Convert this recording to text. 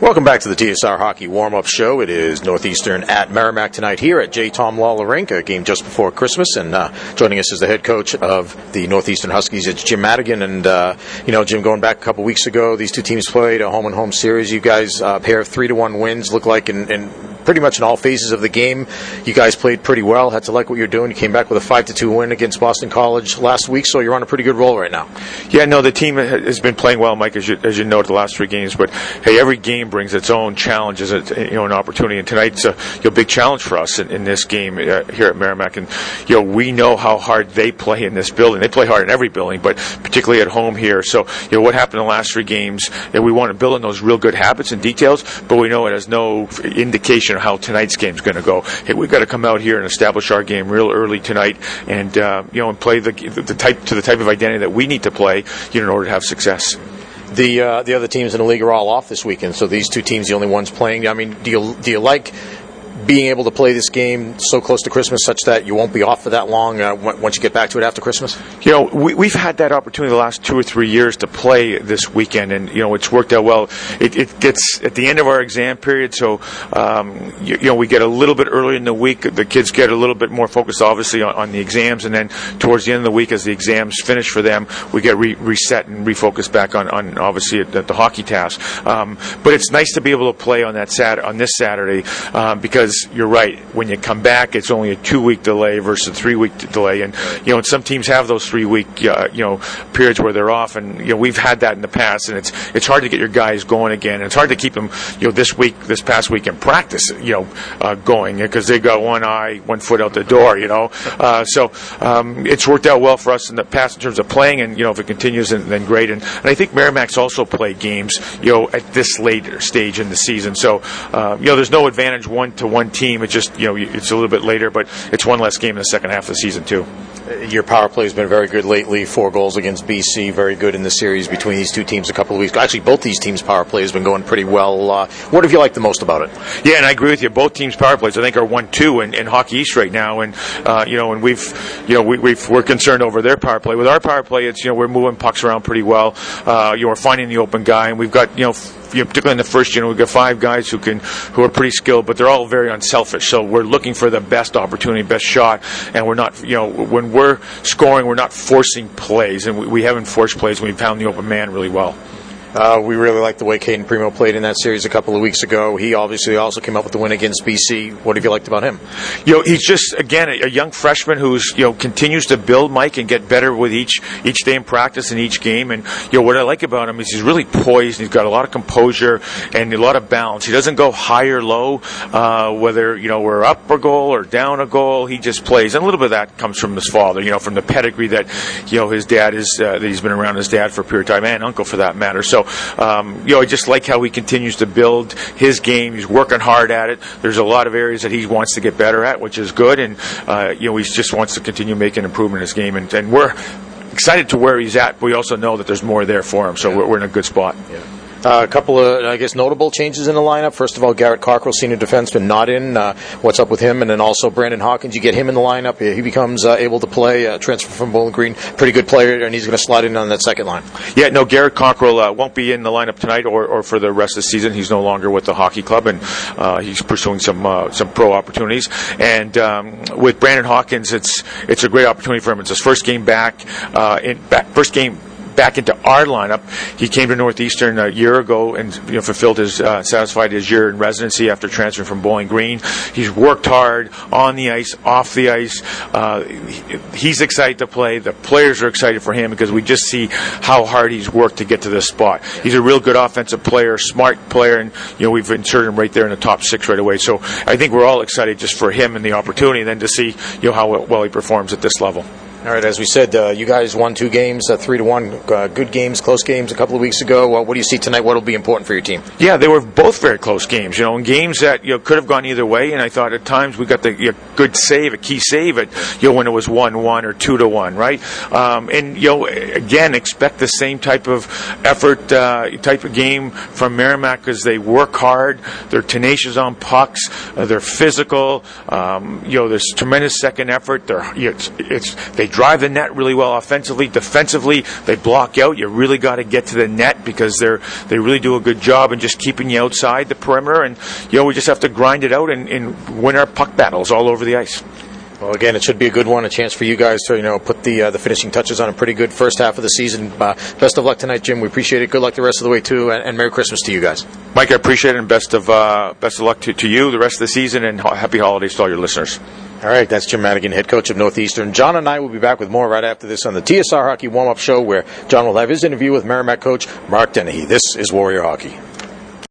Welcome back to the TSR Hockey Warm-Up Show. It is Northeastern at Merrimack tonight here at J. Thom Lawler Rink, a game just before Christmas. And uh, joining us is the head coach of the Northeastern Huskies. It's Jim Madigan. And, uh, you know, Jim, going back a couple weeks ago, these two teams played a home-and-home series. You guys, uh, pair of three-to-one wins, look like in pretty much in all phases of the game. You guys played pretty well. Had to like what you're doing. You came back with a five to two win against Boston College last week, so you're on a pretty good roll right now. Yeah, no, the team has been playing well, Mike, as you as you know, the last three games. But hey, every game brings its own challenges, you know, an opportunity. And tonight's a you know, big challenge for us in, in this game uh, here at Merrimack. And you know, we know how hard they play in this building. They play hard in every building, but particularly at home here. So you know, what happened in the last three games? And we want to build on those real good habits and details, but we know it has no indication of how tonight's game game's going to go. Hey, we've got to come out here and establish our game real early tonight, and uh, you know, and play the the type to the type of identity that we need to play you know, in order to have success. The uh, the other teams in the league are all off this weekend, so these two teams the only ones playing. I mean, do you do you like being able to play this game so close to Christmas, such that you won't be off for that long uh, once you get back to it after Christmas? You know, we, have had that opportunity the last two or three years to play this weekend, and you know it's worked out well. It, it gets at the end of our exam period, so um, you, you, know we get a little bit earlier in the week. The kids get a little bit more focused, obviously, on, on the exams, and then towards the end of the week, as the exams finish for them, we get re- reset and refocused back on, on obviously the, the hockey task. Um, but it's nice to be able to play on that sat on this Saturday um, because you're right. When you come back, it's only a two week delay versus a three week delay, and you know, and some teams have those three week uh, you know periods where they're off, and you know we've had that in the past, and it's it's hard to get your guys going again. And it's hard to keep them you know this week, this past week in practice, you know, uh, going because they've got one eye, one foot out the door, you know. Uh, so um, it's worked out well for us in the past in terms of playing, and you know if it continues, then, then great. And, and I think Merrimack's also played games, you know, at this later stage in the season. So uh, you know, there's no advantage one to one team. It just you know it's a little bit later, but it's one less game in the second half of the season too. Your power play has been very good lately. Four goals against BC, very good in the series between these two teams a couple of weeks. Actually, both these teams' power play has been going pretty well. Uh, what have you liked the most about it? Yeah, and I agree with you. Both teams' power plays I think are one two in, in Hockey East right now, and uh, you know, and we've you know we, we are concerned over their power play. With our power play, it's you know we're moving pucks around pretty well. Uh, you know, we're finding the open guy, and we've got you know you know, particularly in the first year, we've got five guys who can who are pretty skilled, but they're all very unselfish. So we're looking for the best opportunity, best shot, and we're not, you know, when we're scoring, we're not forcing plays, and we, we haven't forced plays. We found the open man really well. Uh, we really like the way Cayden Primeau played in that series a couple of weeks ago. He obviously also came up with the win against BC. What have you liked about him? You know, he's just again a, a young freshman who's you know continues to build Mike and get better with each each day in practice and each game. And you know what I like about him is he's really poised. He's got a lot of composure and a lot of balance. He doesn't go high or low, uh, whether you know we're up a goal or down a goal. He just plays, and a little bit of that comes from his father. You know, from the pedigree that you know his dad is uh, that he's been around his dad for a period of time and uncle for that matter. So so, um, you know, I just like how he continues to build his game. He's working hard at it. There's a lot of areas that he wants to get better at, which is good. And, uh, you know, he just wants to continue making improvement in his game. And, and we're excited to where he's at, but we also know that there's more there for him. So yeah. we're, we're in a good spot. Yeah. Uh, a couple of, I guess, notable changes in the lineup. First of all, Garrett Cockerill, senior defenseman, not in. Uh, what's up with him? And then also Brandon Hawkins. You get him in the lineup. He becomes uh, able to play. Uh, transfer from Bowling Green, pretty good player, and he's going to slide in on that second line. Yeah, no, Garrett Cockerill uh, won't be in the lineup tonight or, or for the rest of the season. He's no longer with the hockey club, and uh, he's pursuing some some pro opportunities. And um, with Brandon Hawkins, it's it's a great opportunity for him. It's his first game back. in back, first game back into our lineup. He came to Northeastern a year ago and you know, fulfilled his, uh, satisfied his year in residency after transferring from Bowling Green. He's worked hard on the ice, off the ice. Uh, he's excited to play. The players are excited for him because we just see how hard he's worked to get to this spot. He's a real good offensive player, smart player, and you know we've inserted him right there in the top six right away. So I think we're all excited just for him and the opportunity, and then to see you know how well he performs at this level. All right, as we said, uh, you guys won two games, uh, three to one. Uh, good games, close games a couple of weeks ago. what do you see tonight? What will be important for your team? Yeah, they were both very close games. You know, in games that you know could have gone either way. And I thought at times we got the you know, good save, a key save at you know when it was one one or two to one, right? Um, and you know, again, expect the same type of effort, uh, type of game from Merrimack because they work hard, they're tenacious on pucks, uh, they're physical. Um, you know, there's tremendous second effort. They're it's, it's they drive the net really well offensively. Defensively, they block out. You really got to get to the net because they're they really do a good job in just keeping you outside the perimeter. And you know, we just have to grind it out and, and win our puck battles all over the ice. Well, again, it should be a good one, a chance for you guys to you know put the uh, the finishing touches on a pretty good first half of the season. Uh, best of luck tonight, Jim. We appreciate it. Good luck the rest of the way too, and, and Merry Christmas to you guys. Mike, I appreciate it, and best of uh, best of luck to, to you the rest of the season, and happy holidays to all your listeners. All right, that's Jim Madigan, head coach of Northeastern. John and I will be back with more right after this on the TSR Hockey Warm Up Show, where John will have his interview with Merrimack coach Mark Dennehy. This is Warrior Hockey.